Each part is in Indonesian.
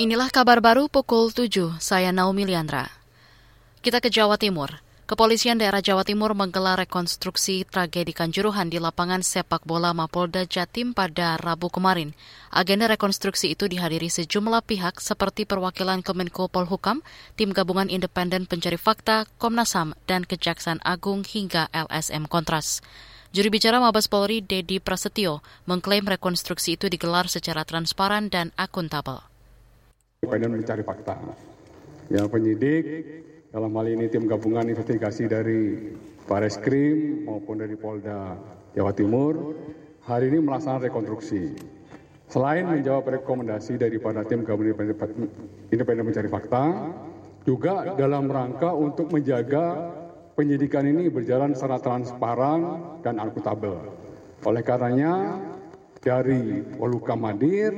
Inilah kabar baru pukul 7, saya Naomi Liandra. Kita ke Jawa Timur. Kepolisian daerah Jawa Timur menggelar rekonstruksi tragedi Kanjuruhan di lapangan sepak bola Mapolda Jatim pada Rabu kemarin. Agenda rekonstruksi itu dihadiri sejumlah pihak seperti perwakilan Kemenko Polhukam, Tim Gabungan Independen Pencari Fakta, Komnas HAM, dan Kejaksaan Agung hingga LSM Kontras. Juri bicara Mabes Polri, Dedi Prasetyo, mengklaim rekonstruksi itu digelar secara transparan dan akuntabel independen mencari fakta. Ya penyidik dalam hal ini tim gabungan investigasi dari Bareskrim maupun dari Polda Jawa Timur hari ini melaksanakan rekonstruksi. Selain menjawab rekomendasi daripada tim gabungan independen mencari fakta, juga dalam rangka untuk menjaga penyidikan ini berjalan secara transparan dan akuntabel. Oleh karenanya, dari Polhukam hadir,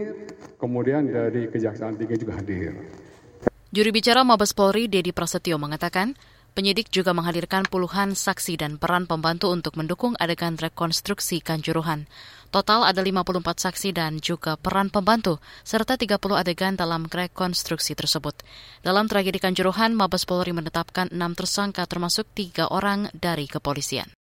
kemudian dari Kejaksaan Tinggi juga hadir. Juri bicara Mabes Polri, Dedi Prasetyo, mengatakan penyidik juga menghadirkan puluhan saksi dan peran pembantu untuk mendukung adegan rekonstruksi Kanjuruhan. Total ada 54 saksi dan juga peran pembantu, serta 30 adegan dalam rekonstruksi tersebut. Dalam tragedi Kanjuruhan, Mabes Polri menetapkan enam tersangka termasuk tiga orang dari kepolisian.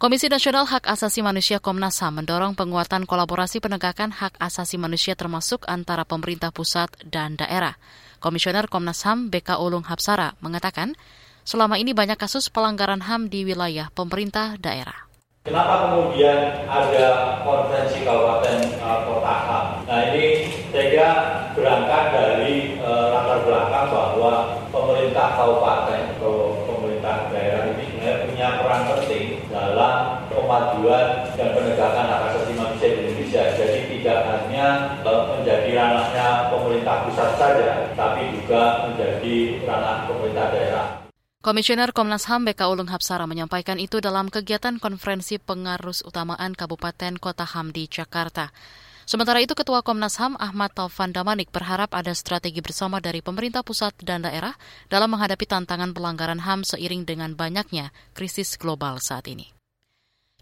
Komisi Nasional Hak Asasi Manusia Komnas HAM mendorong penguatan kolaborasi penegakan hak asasi manusia termasuk antara pemerintah pusat dan daerah. Komisioner Komnas HAM BK Ulung Hapsara mengatakan, selama ini banyak kasus pelanggaran HAM di wilayah pemerintah daerah. Kenapa kemudian ada konferensi kabupaten uh, kota HAM? Nah ini saya berangkat dari uh, latar belakang bahwa pemerintah kabupaten pemerintah daerah ini sebenarnya punya peran penting dalam pemajuan dan penegakan hak asasi manusia di Indonesia. Jadi tidak hanya eh, menjadi ranahnya pemerintah pusat saja, tapi juga menjadi ranah pemerintah daerah. Komisioner Komnas HAM BK Ulung Hapsara menyampaikan itu dalam kegiatan konferensi pengarus utamaan Kabupaten Kota HAM di Jakarta. Sementara itu Ketua Komnas HAM Ahmad Taufan Damanik berharap ada strategi bersama dari pemerintah pusat dan daerah dalam menghadapi tantangan pelanggaran HAM seiring dengan banyaknya krisis global saat ini.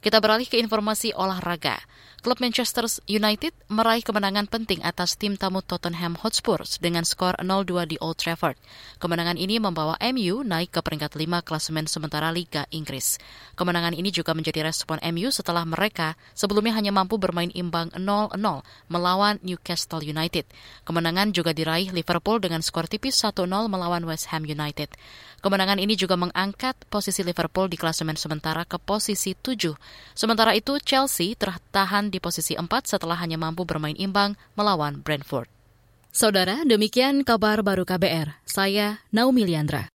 Kita beralih ke informasi olahraga. Klub Manchester United meraih kemenangan penting atas tim tamu Tottenham Hotspur dengan skor 0-2 di Old Trafford. Kemenangan ini membawa MU naik ke peringkat 5 klasemen sementara Liga Inggris. Kemenangan ini juga menjadi respon MU setelah mereka sebelumnya hanya mampu bermain imbang 0-0 melawan Newcastle United. Kemenangan juga diraih Liverpool dengan skor tipis 1-0 melawan West Ham United. Kemenangan ini juga mengangkat posisi Liverpool di klasemen sementara ke posisi 7. Sementara itu Chelsea tertahan di posisi 4 setelah hanya mampu bermain imbang melawan Brentford. Saudara, demikian kabar baru KBR. Saya Naomi Liandra.